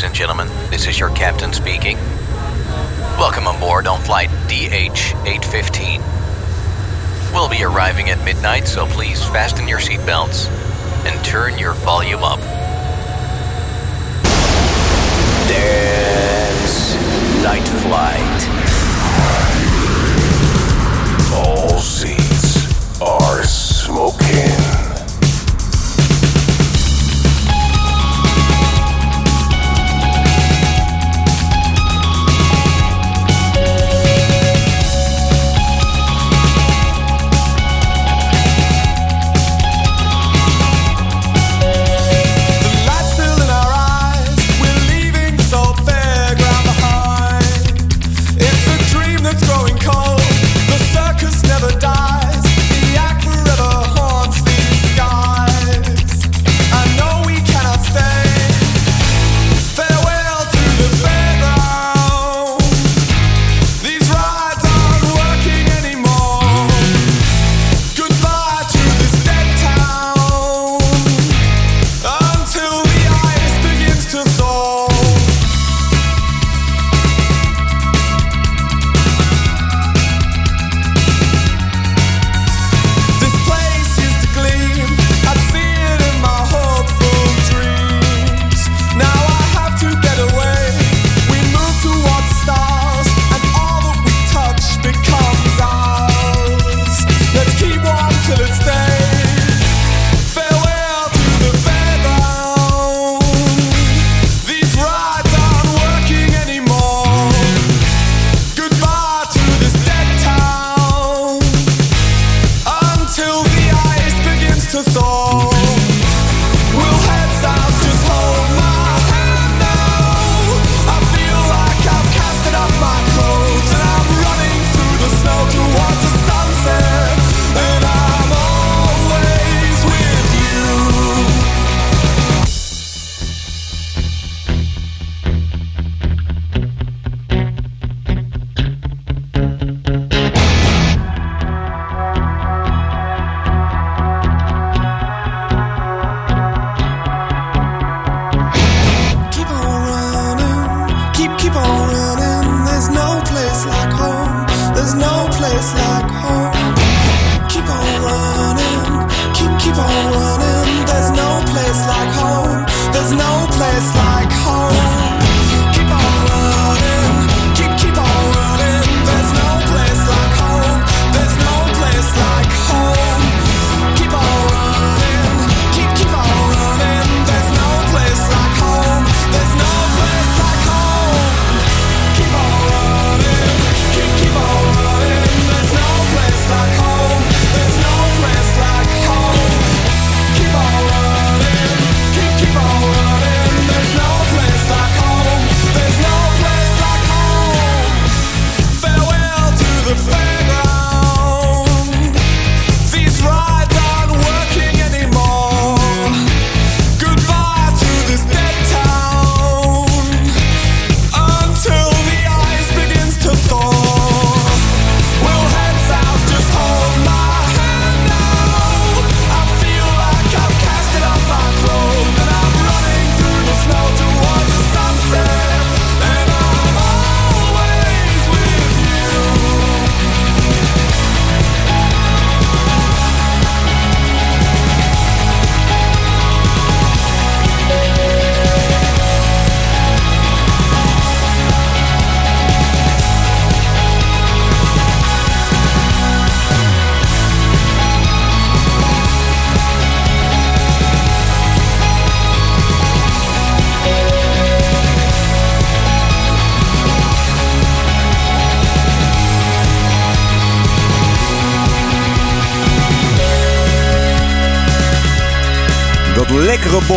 Ladies and gentlemen, this is your captain speaking. Welcome aboard on flight DH 815. We'll be arriving at midnight, so please fasten your seatbelts and turn your volume up. Dance Night Flight. All seats are smoking.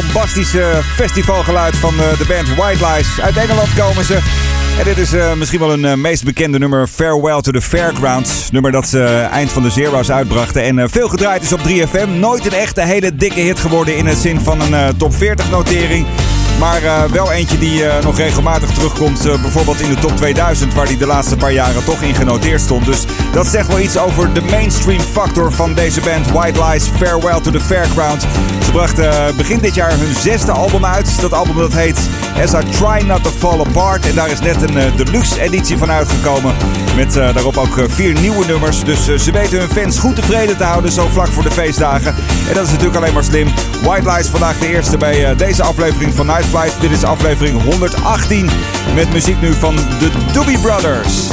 bombastische festivalgeluid van eh, de band White Lies. Uit Engeland komen ze. En dit is eh, misschien wel hun eh, meest bekende nummer, Farewell to the Fairgrounds. Nummer dat ze eind van de Zero's uitbrachten. En veel gedraaid is op 3FM. Nooit een echte hele dikke hit geworden in de zin van een top 40 notering. Maar uh, wel eentje die uh, nog regelmatig terugkomt. Uh, bijvoorbeeld in de top 2000, waar die de laatste paar jaren toch in genoteerd stond. Dus dat zegt wel iets over de mainstream factor van deze band. White Lies, Farewell to the Fairground. Ze brachten begin dit jaar hun zesde album uit. Dat album dat heet As I Try Not to Fall Apart. En daar is net een deluxe editie van uitgekomen. Met daarop ook vier nieuwe nummers. Dus ze weten hun fans goed tevreden te houden zo vlak voor de feestdagen. En dat is natuurlijk alleen maar slim. White Lies vandaag de eerste bij deze aflevering van Night Dit is aflevering 118 met muziek nu van de Doobie Brothers.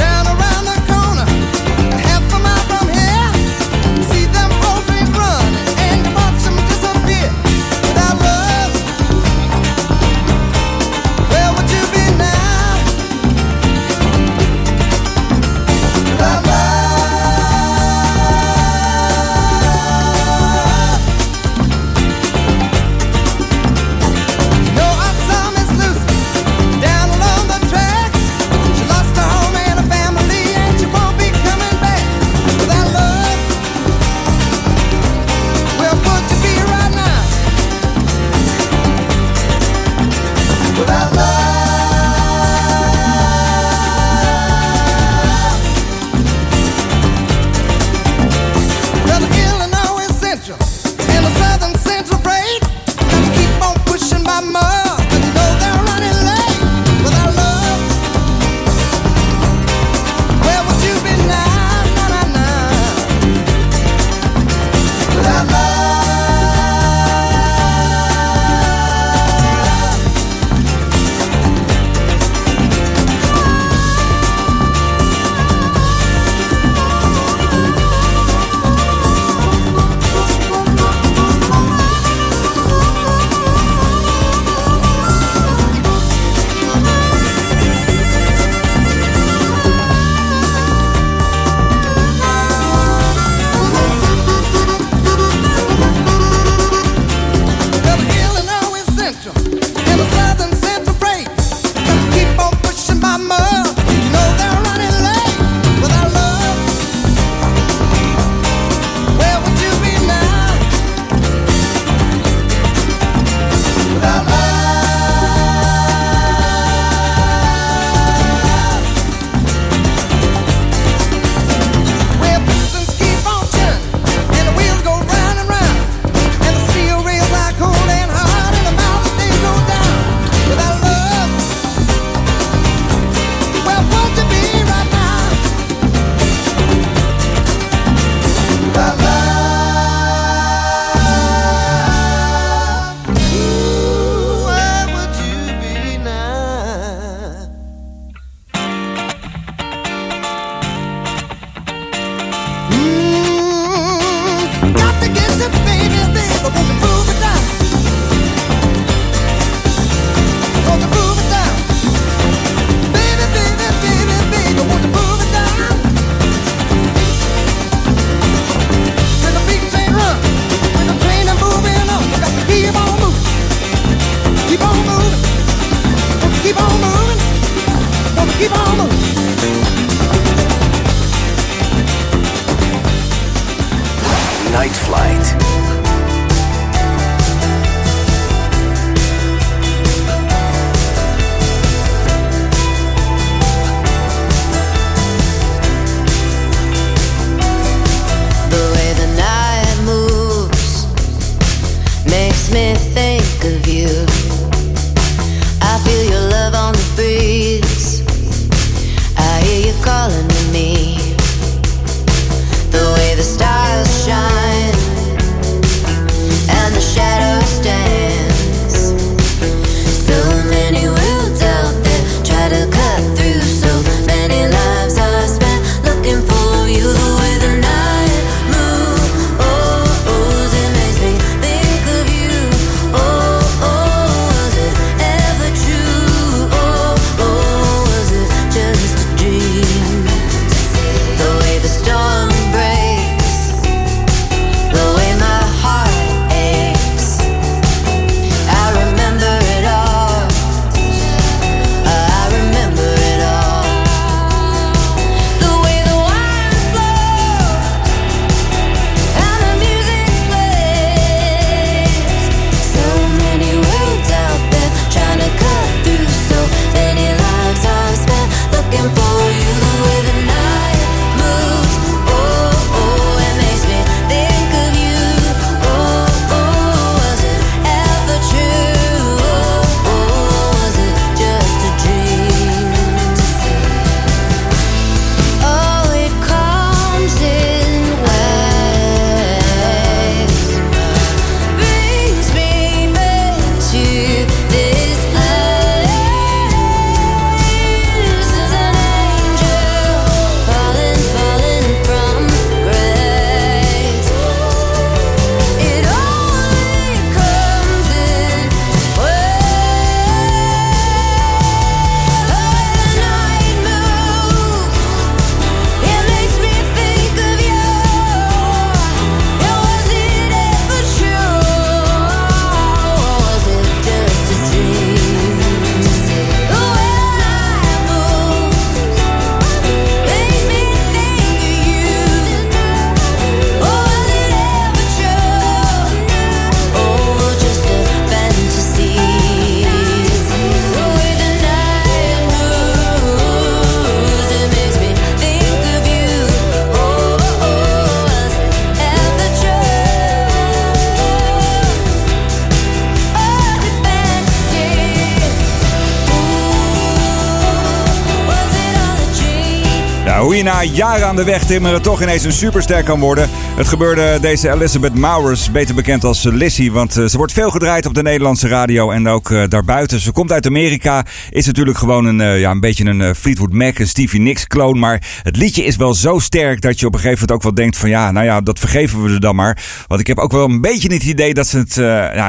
Hoe na jaren aan de weg timmeren toch ineens een superster kan worden. Het gebeurde deze Elizabeth Mowers, beter bekend als Lissy. Want eh, ze wordt veel gedraaid op de Nederlandse radio en ook uh, daarbuiten. Ze komt uit Amerika, is natuurlijk gewoon een, uh, ja, een beetje een Fleetwood Mac, een Stevie Nicks kloon. Maar het liedje is wel zo sterk dat je op een gegeven moment ook wel denkt van ja, nou ja, dat vergeven we er dan maar. Want ik heb ook wel een beetje het idee dat ze het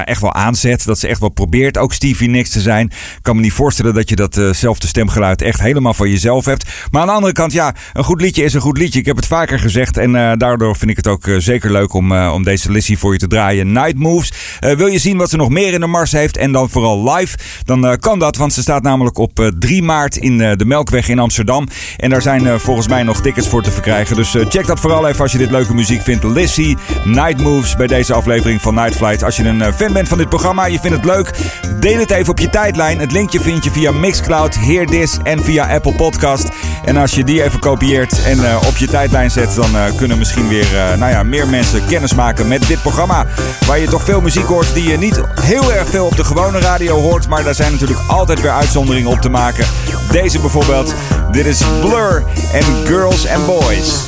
echt wel aanzet. Dat ze echt wel probeert ook Stevie Nicks te zijn. Ik kan me niet voorstellen dat je datzelfde stemgeluid echt helemaal van jezelf hebt. Maar aan de andere kant, ja, een goed liedje is een goed liedje. Ik heb het vaker gezegd en uh, daardoor vind ik het ook uh, zeker leuk om, uh, om deze Lissy voor je te draaien. Night Moves. wil je zien wat ze nog meer in de mars heeft en dan vooral live, dan kan dat. Want ze staat namelijk op 3 maart in de Melkweg in Amsterdam. En daar zijn volgens mij nog tickets voor te verkrijgen. Dus check dat vooral even als je dit leuke muziek vindt. Lissy, Night Moves bij deze aflevering van Night Flight. Als je een fan bent van dit programma, je vindt het leuk, deel het even op je tijdlijn. Het linkje vind je via Mixcloud, Hear This en via Apple Podcast. En als je die even en uh, op je tijdlijn zet, dan uh, kunnen misschien weer uh, nou ja, meer mensen kennis maken met dit programma. Waar je toch veel muziek hoort die je niet heel erg veel op de gewone radio hoort. Maar daar zijn natuurlijk altijd weer uitzonderingen op te maken. Deze bijvoorbeeld. Dit is Blur en Girls and Boys.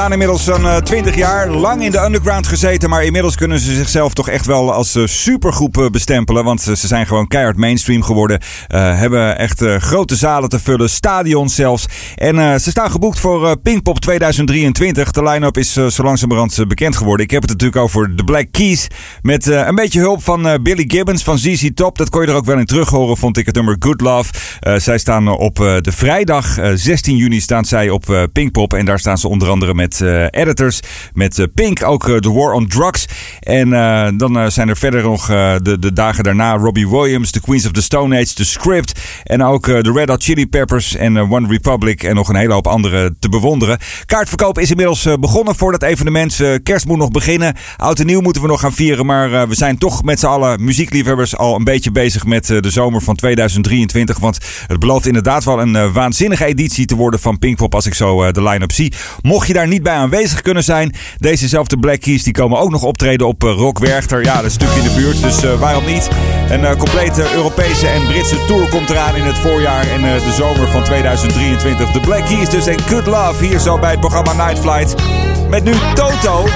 Bestaan inmiddels zo'n 20 jaar. Lang in de underground gezeten. Maar inmiddels kunnen ze zichzelf toch echt wel als uh, supergroep bestempelen. Want ze zijn gewoon keihard mainstream geworden. Hebben echt grote zalen te vullen. Stadions zelfs. En ze staan geboekt voor Pinkpop 2023. De line-up is zo langzamerhand bekend geworden. Ik heb het natuurlijk over The Black Keys. Met een beetje hulp van Billy Gibbons van ZZ Top. Dat kon je er ook wel in terug horen. Vond ik het nummer Good Love. zij staan op de vrijdag 16 juni staan zij op Pinkpop. En daar staan ze onder andere met uh, editors, met uh, Pink, ook uh, The War on Drugs. En dan zijn er verder nog de, de dagen daarna Robbie Williams, The Queens of the Stone Age, The Script. En ook de Red Hot Chili Peppers en One Republic en nog een hele hoop andere te bewonderen. Kaartverkoop is inmiddels begonnen voor dat evenement. kerst moet nog beginnen. Oud en nieuw moeten we nog gaan vieren. Maar we zijn toch met z'n allen muziekliefhebbers al een beetje bezig met de zomer van 2023. Want het belooft inderdaad wel een waanzinnige editie te worden van Pinkpop als ik zo de line-up zie. Mocht je daar niet bij aanwezig kunnen zijn. Dezezelfde Black Keys die komen ook nog optreden op uh, Rock Werchter. Ja, dat is natuurlijk in de buurt, dus uh, waarom niet? Een uh, complete Europese en Britse tour komt eraan in het voorjaar en de zomer van 2023. De Black Keys dus en Good Love hier zo bij het programma Night Flight. Met nu Toto.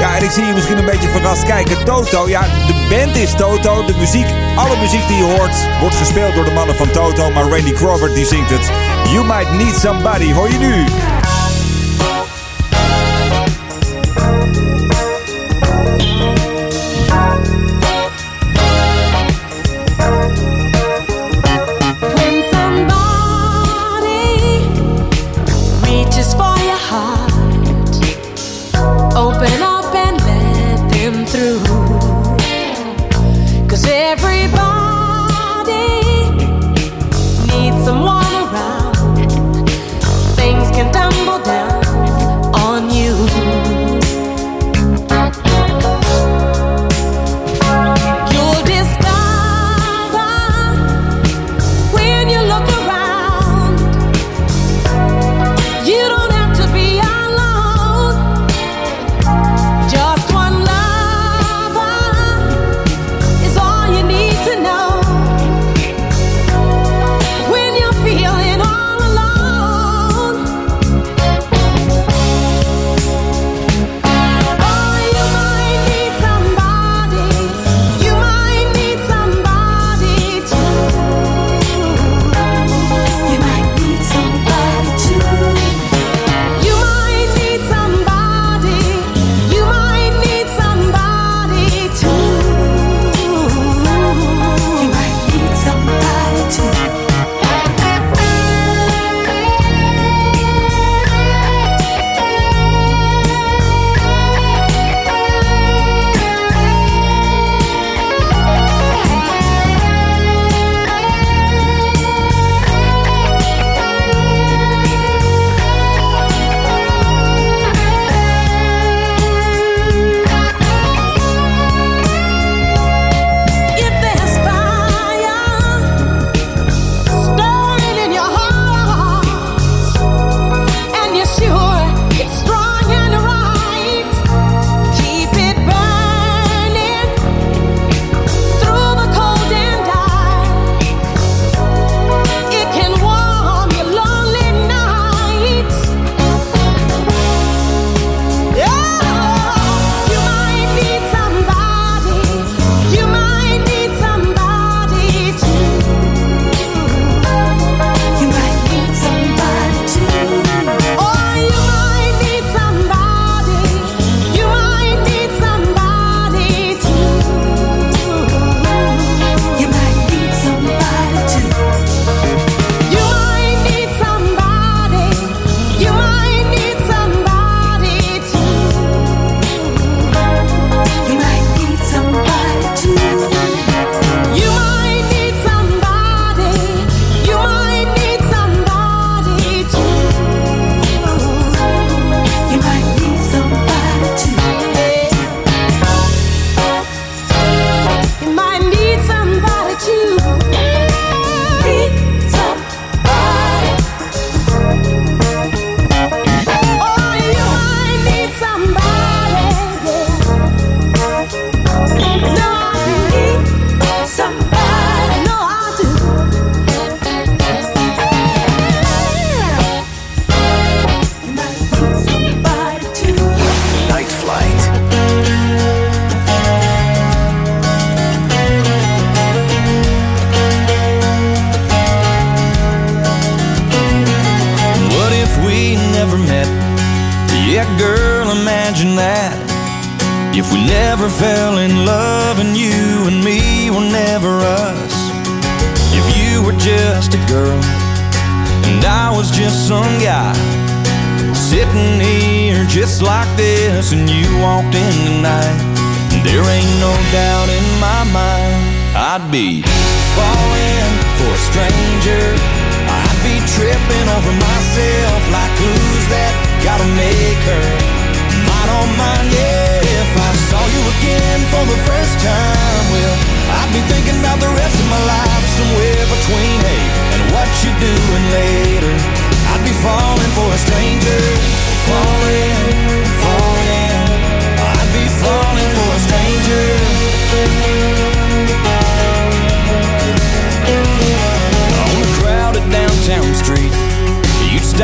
Ja, en ik zie je misschien een beetje verrast kijken. Toto, ja, de band is Toto. De muziek, alle muziek die je hoort, wordt gespeeld door de mannen van Toto. Maar Randy Crawford die zingt het. You Might Need Somebody, hoor je nu?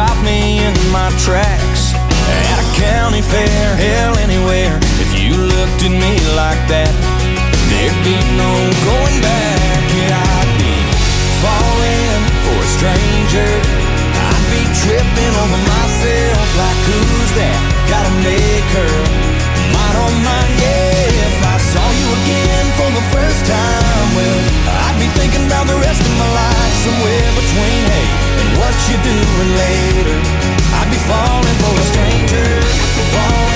stop me in my tracks. At a county fair, hell, anywhere, if you looked at me like that, there'd be no going back. Yeah, I'd be falling for a stranger. I'd be tripping over myself like who's that? Gotta make her mine oh, on mine. Yeah, if I saw you again for the first time, well, I'd be thinking about the rest of my life what you doing later. I'd be falling for a stranger, falling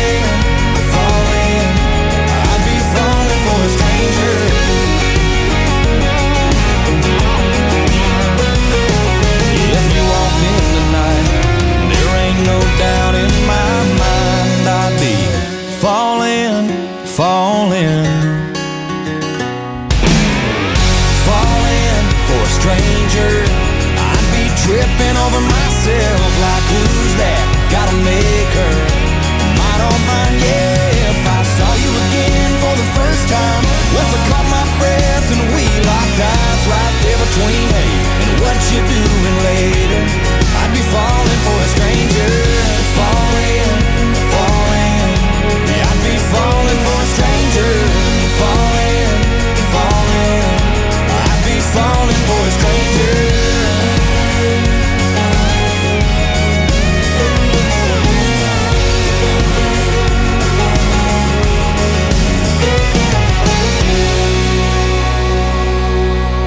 I caught my breath and we locked eyes right there between me and what you doing later.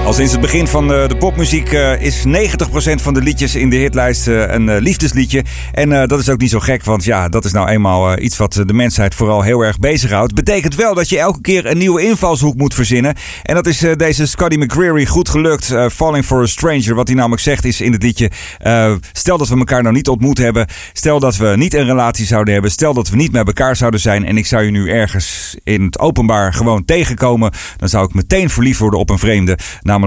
Al sinds het begin van de, de popmuziek eh, is 90% van de liedjes in de hitlijst eh, een eh, liefdesliedje. En eh, dat is ook niet zo gek, want ja, dat is nou eenmaal eh, iets wat de mensheid vooral heel erg bezighoudt. Betekent wel dat je elke keer een nieuwe invalshoek moet verzinnen. En dat is eh, deze Scotty McCreery goed gelukt. eh, Falling for a Stranger. Wat hij namelijk zegt is in het liedje: eh, stel dat we elkaar nou niet ontmoet hebben. Stel dat we niet een relatie zouden hebben. Stel dat we niet met elkaar zouden zijn. En ik zou je nu ergens in het openbaar gewoon tegenkomen. Dan zou ik meteen verliefd worden op een vreemde.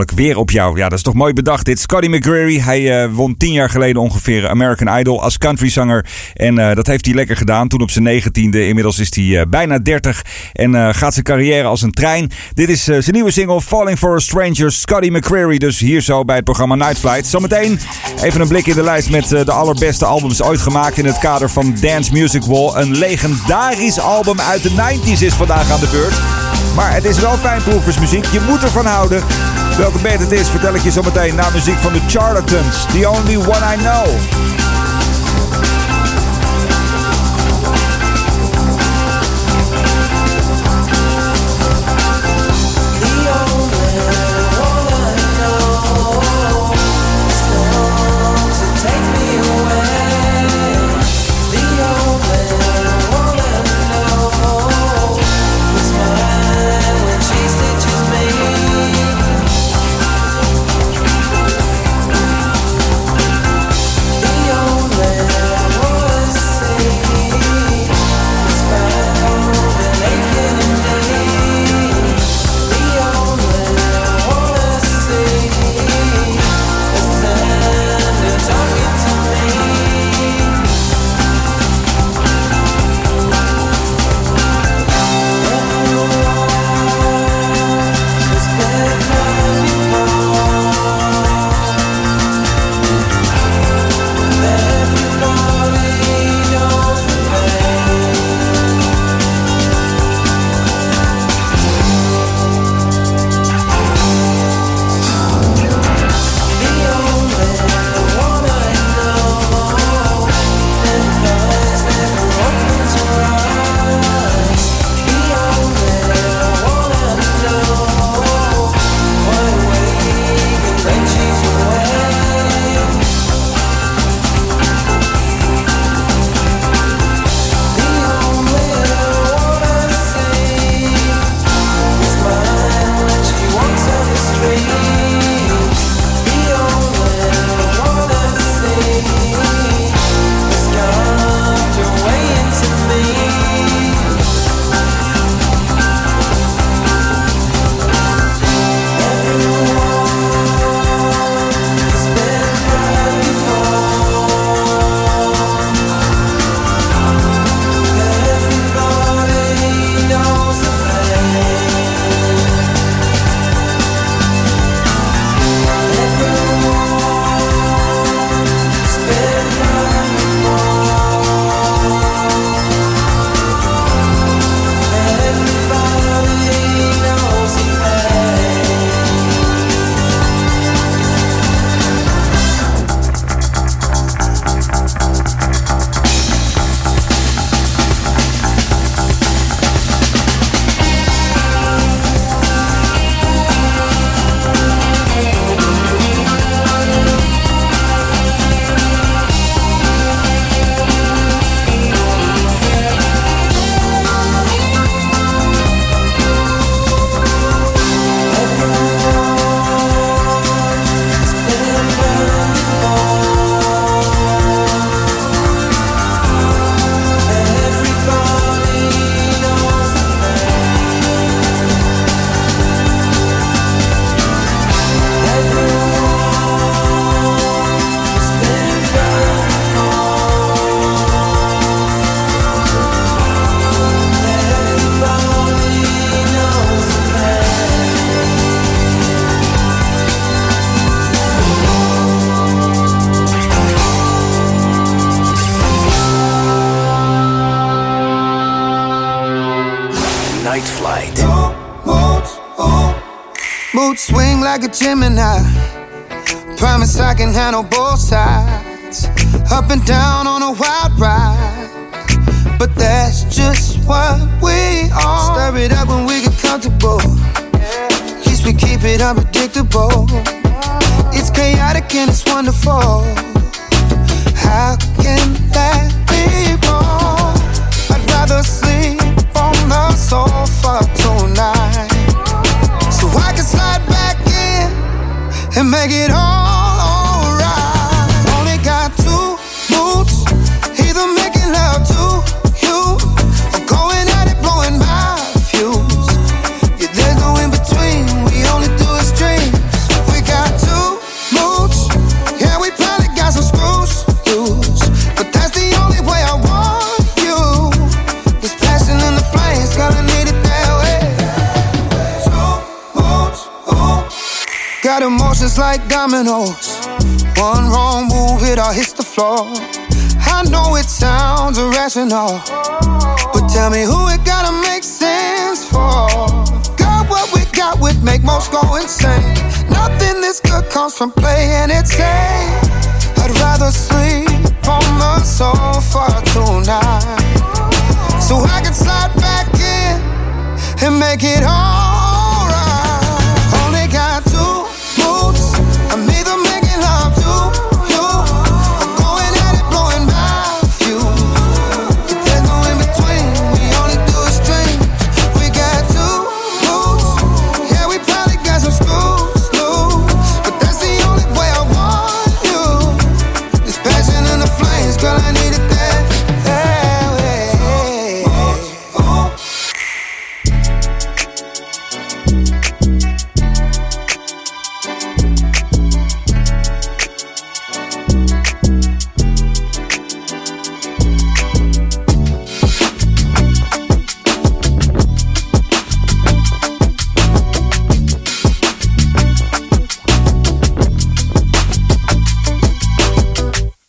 Weer op jou. Ja, dat is toch mooi bedacht dit. Scotty McCreery. Hij eh, won tien jaar geleden ongeveer American Idol als countryzanger. En eh, dat heeft hij lekker gedaan. Toen op zijn negentiende. Inmiddels is hij eh, bijna 30. En gaat zijn carrière als een trein. Dit is zijn nieuwe single Falling for a Stranger. Scotty McCreery. Dus hier zo bij het programma Night Flight. Zometeen even een blik in de lijst met de allerbeste albums ooit gemaakt in het kader van Dance Music Wall. Een legendarisch album uit de 90s is vandaag aan de beurt. Maar het is wel fijnproeversmuziek. Je moet ervan houden. Welke band het is, vertel ik je zometeen na muziek van de Charlatans. The Only One I Know. Can handle both sides. Up and down on a wild ride. But that's just what we are. Stir it up when we get comfortable. Least we keep it unpredictable. It's chaotic and it's wonderful. How can that be wrong? I'd rather sleep on the sofa tonight. So I can slide back in and make it all like dominoes. One wrong move, it all hits the floor. I know it sounds irrational, but tell me who it gotta make sense for. Got what we got would make most go insane. Nothing this good comes from playing it safe. I'd rather sleep on the sofa tonight, so I can slide back in and make it alright.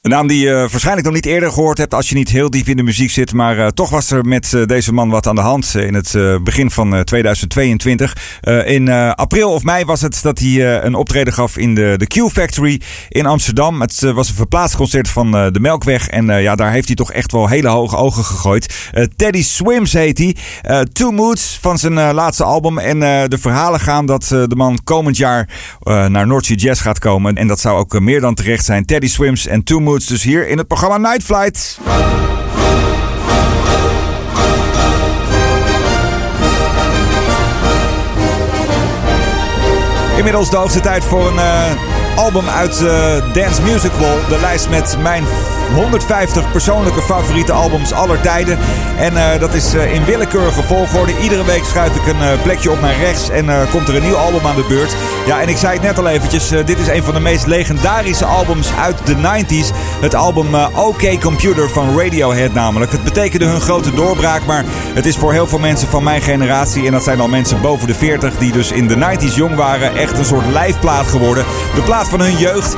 Een naam die je waarschijnlijk nog niet eerder gehoord hebt als je niet heel diep in de muziek zit. Maar eh, toch was er met eh, deze man wat aan de hand in het eh, begin van eh, 2022. Eh, in april of mei was het dat hij een optreden gaf in de, de Q Factory in Amsterdam. Het was een verplaatst concert van de Melkweg. En ja, daar heeft hij toch echt wel hele hoge ogen gegooid. Teddy Swims heet hij. Two Moods van zijn laatste album. En de verhalen gaan dat de man komend jaar naar North Sea Jazz gaat komen. En dat zou ook meer dan terecht zijn. Teddy Swims en Two Moods dus hier in het programma Night Flight. Inmiddels de hoogste tijd voor een eh, album uit eh, Dance Music. De lijst met mijn 150 persoonlijke favoriete albums aller tijden. En eh, dat is eh, in willekeurige volgorde. Iedere week schuif ik een eh, plekje op naar rechts en komt er een nieuw album aan de beurt. Ja, en ik zei het net al eventjes. dit is een van de meest legendarische albums uit de 90s. Het album OK Computer van Radiohead namelijk. Het betekende hun grote doorbraak, maar het is voor heel veel mensen van mijn generatie... en dat zijn al mensen boven de 40 die dus in de 90s jong waren... echt een soort lijfplaat geworden. De plaat van hun jeugd.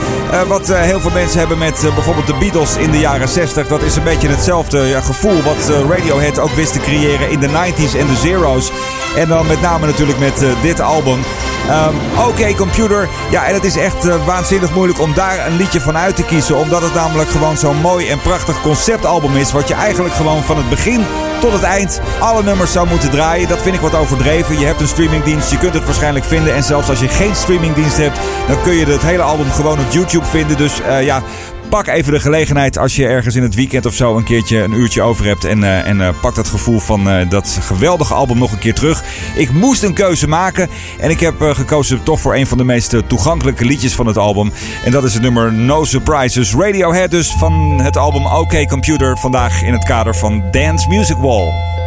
Wat heel veel mensen hebben met bijvoorbeeld de Beatles in de jaren 60. Dat is een beetje hetzelfde ja, gevoel wat eh, Radiohead ook wist te creëren in de 90s en de zeros. En dan met name natuurlijk met eh, dit album. Ehm, Oké Computer. Ja, en het is echt eh, waanzinnig moeilijk om daar een liedje van uit te kiezen. Omdat het namelijk gewoon zo'n mooi en prachtig conceptalbum is. Wat je eigenlijk gewoon van het begin tot het eind alle nummers zou moeten draaien. Dat vind ik wat overdreven. Je hebt een streamingdienst, je kunt het waarschijnlijk vinden. En zelfs als je geen streamingdienst hebt, dan kun je het hele album gewoon op YouTube vinden. Dus eh, ja, pak even de gelegenheid als je ergens in het weekend of zo een keertje een uurtje over hebt. En, eh, en eh, pak dat gevoel van eh, dat geweldige album nog een keer terug. Ik moest een keuze maken. En ik heb gekozen toch voor een van de meest toegankelijke liedjes van het album. En dat is het nummer No Surprises. Radiohead dus van het album OK Computer. Vandaag in het kader van Dance Music Wall.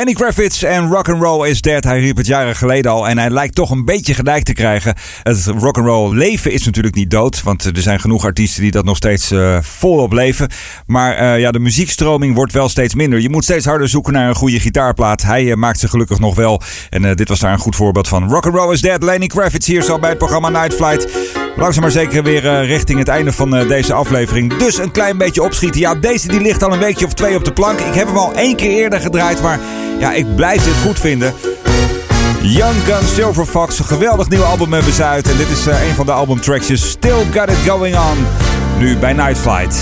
Lenny Kravitz en Rock'n'Roll is Dead. Hij riep het jaren geleden al en hij lijkt toch een beetje gelijk te krijgen. Het rock'n'roll leven is natuurlijk niet dood, want er zijn genoeg artiesten die dat nog steeds eh, volop leven. Maar eh, ja, de muziekstroming wordt wel steeds minder. Je moet steeds harder zoeken naar een goede gitaarplaat. Hij eh, maakt ze gelukkig nog wel en dit was daar een goed voorbeeld van. Rock'n'Roll is Dead, Lenny Kravitz hier zo bij het programma Night Flight. Langzaam maar zeker weer eh, richting het einde van eh, deze aflevering. Dus een klein beetje opschieten. Ja, deze die ligt al een weekje of twee op de plank. Ik heb hem al één keer eerder gedraaid, maar ja, ik blijf dit goed vinden. Young Gun Silver Fox, een geweldig nieuw album hebben ze. En dit is eh, een van de albumtracksjes. Still Got It Going On. Nu bij Night Flight.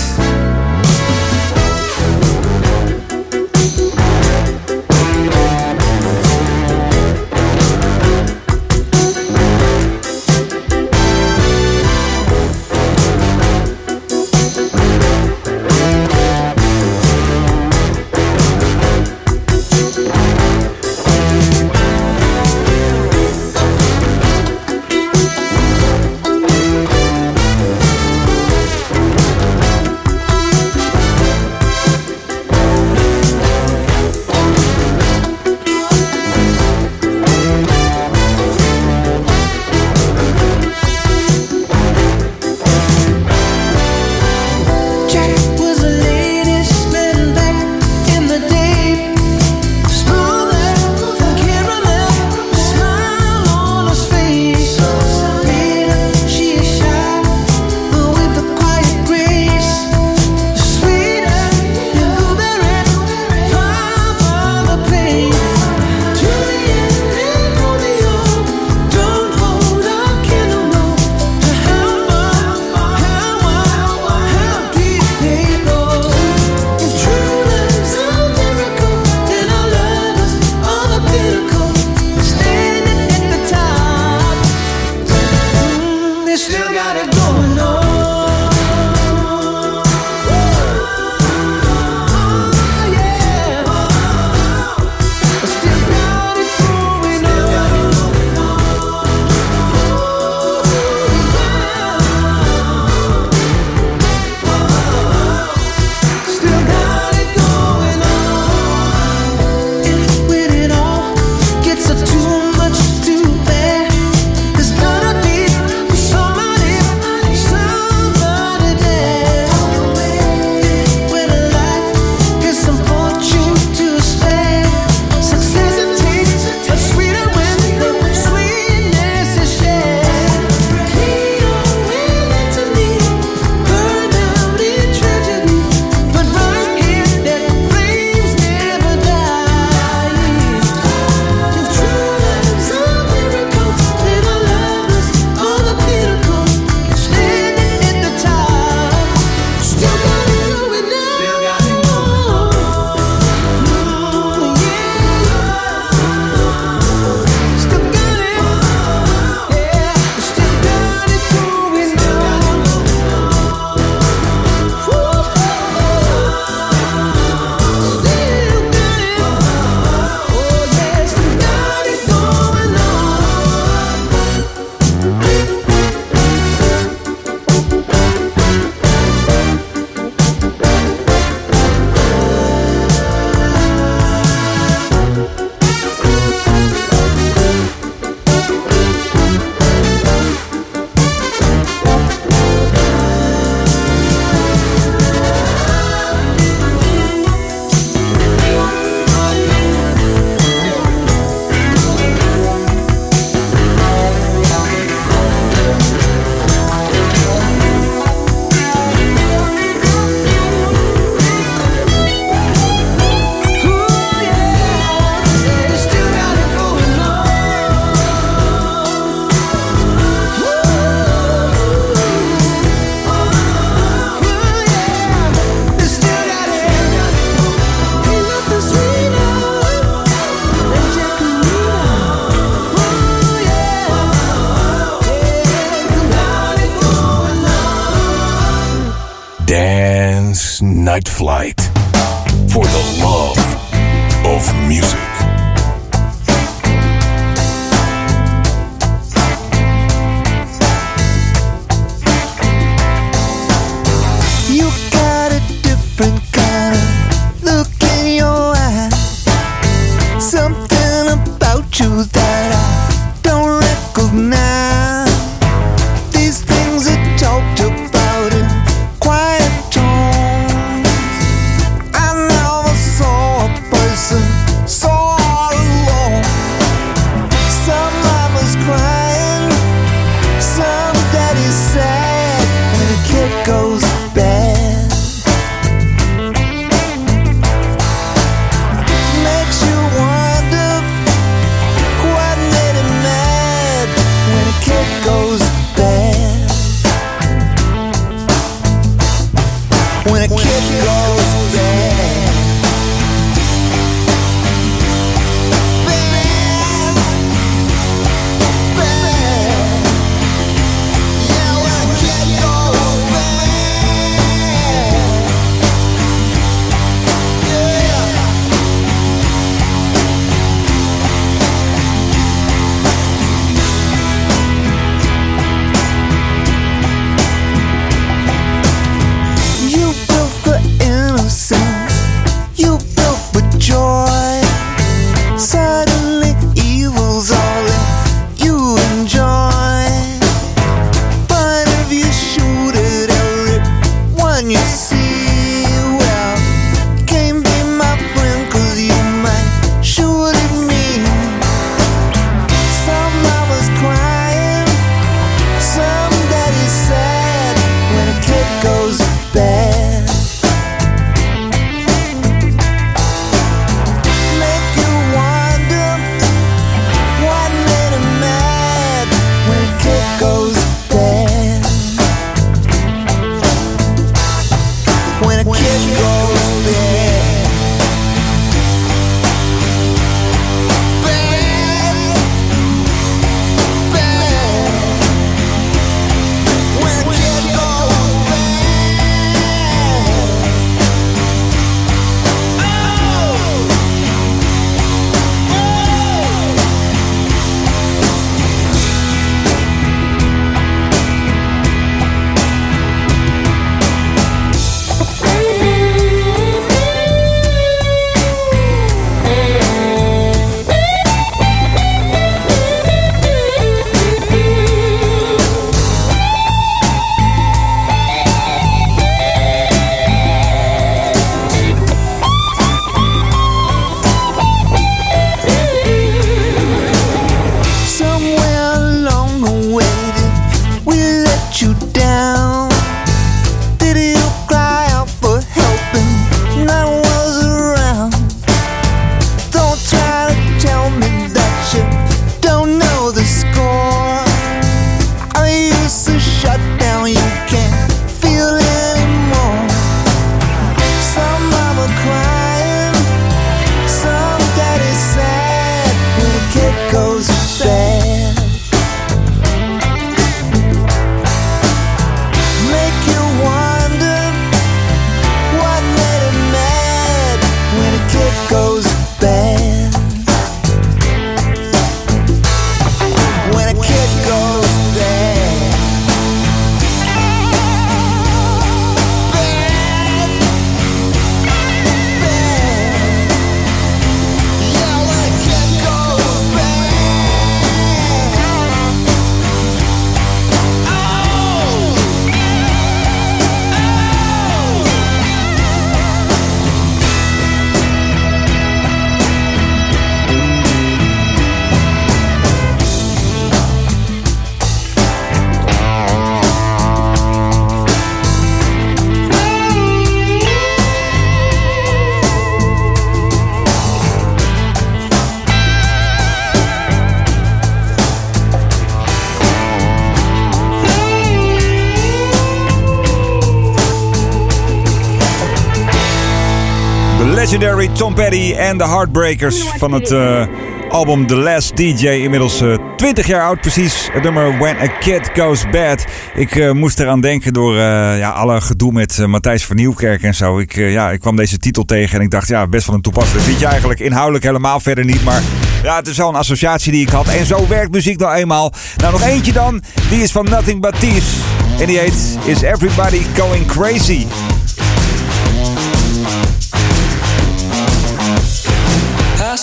Legendary Tom Petty en de Heartbreakers van het eh, album The Last DJ. Inmiddels eh, 20 jaar oud precies. Het nummer When a Kid Goes Bad. Ik eh, moest eraan denken door ja, alle gedoe met Matthijs van Nieuwkerk en zo. Ik, ja, ik kwam deze titel tegen en ik dacht, ja, best wel een toepasselijk je eigenlijk. Inhoudelijk helemaal verder niet, maar... Ja, het is wel een associatie die ik had. En zo werkt muziek nou eenmaal. Nou, nog eentje dan. Die is van Nothing But Thieves. En die heet Is Everybody Going Crazy?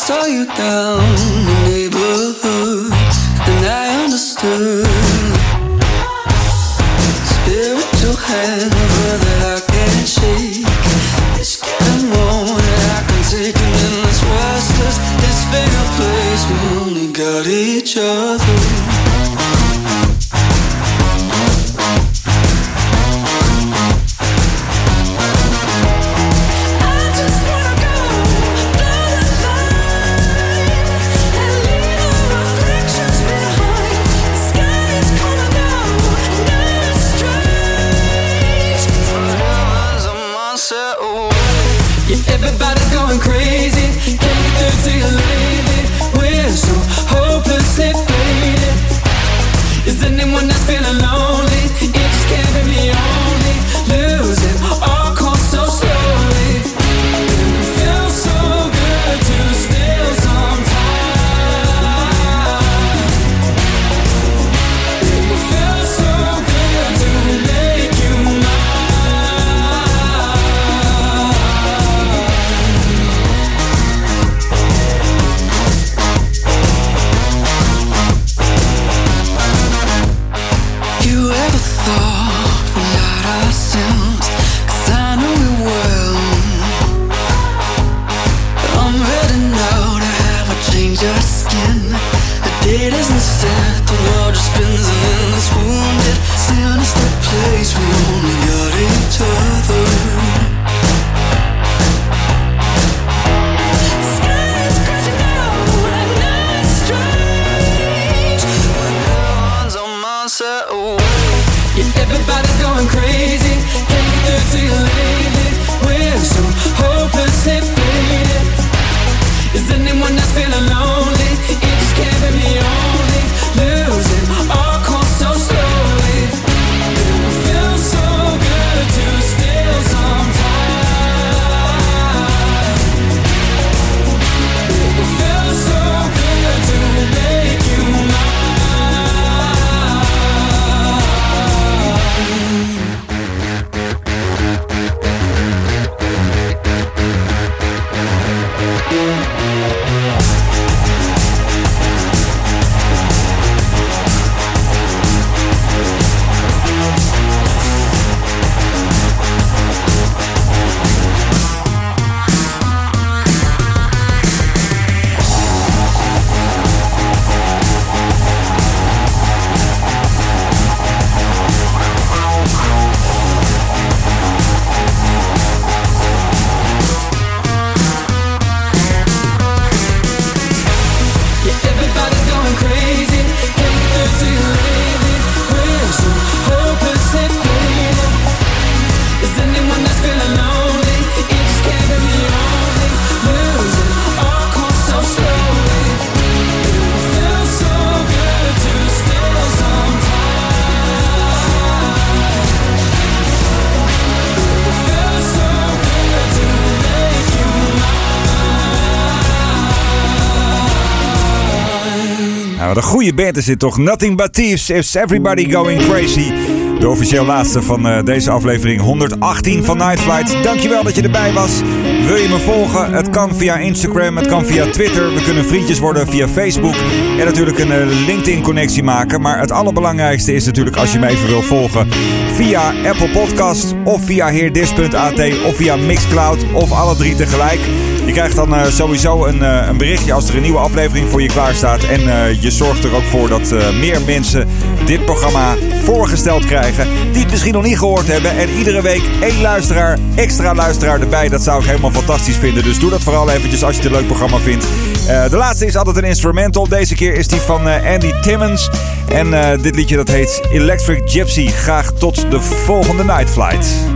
saw you down the neighborhood, and I understood. Spiritual hammer that I can't shake. It's getting warm, and I can take it in this worst. Cause this fair place, we only got each other. Música Goede band is dit toch? Nothing But Thieves is Everybody Going Crazy. De officieel laatste van eh, deze aflevering 118 van Night Flight. Dankjewel dat je erbij was. Wil je me volgen? Het kan via Instagram, het kan via Twitter. We kunnen vriendjes worden via Facebook. En natuurlijk een eh, LinkedIn-connectie maken. Maar het allerbelangrijkste is natuurlijk als je me even wil volgen... via Apple Podcast of via heerdis.at of via Mixcloud of alle drie tegelijk. Je krijgt dan eh, sowieso een, berichtje als er een nieuwe aflevering voor je klaar staat. En je zorgt er ook voor dat meer mensen dit programma voorgesteld krijgen. Die het misschien nog niet gehoord hebben. En iedere week één luisteraar, extra luisteraar erbij. Dat zou ik helemaal fantastisch vinden. Dus doe dat vooral eventjes als je het een leuk programma vindt. Eh, de laatste is altijd een instrumental. Deze keer is die van eh, Andy Timmons. En eh, dit liedje dat heet Electric Gypsy. Graag tot de volgende Night Flight.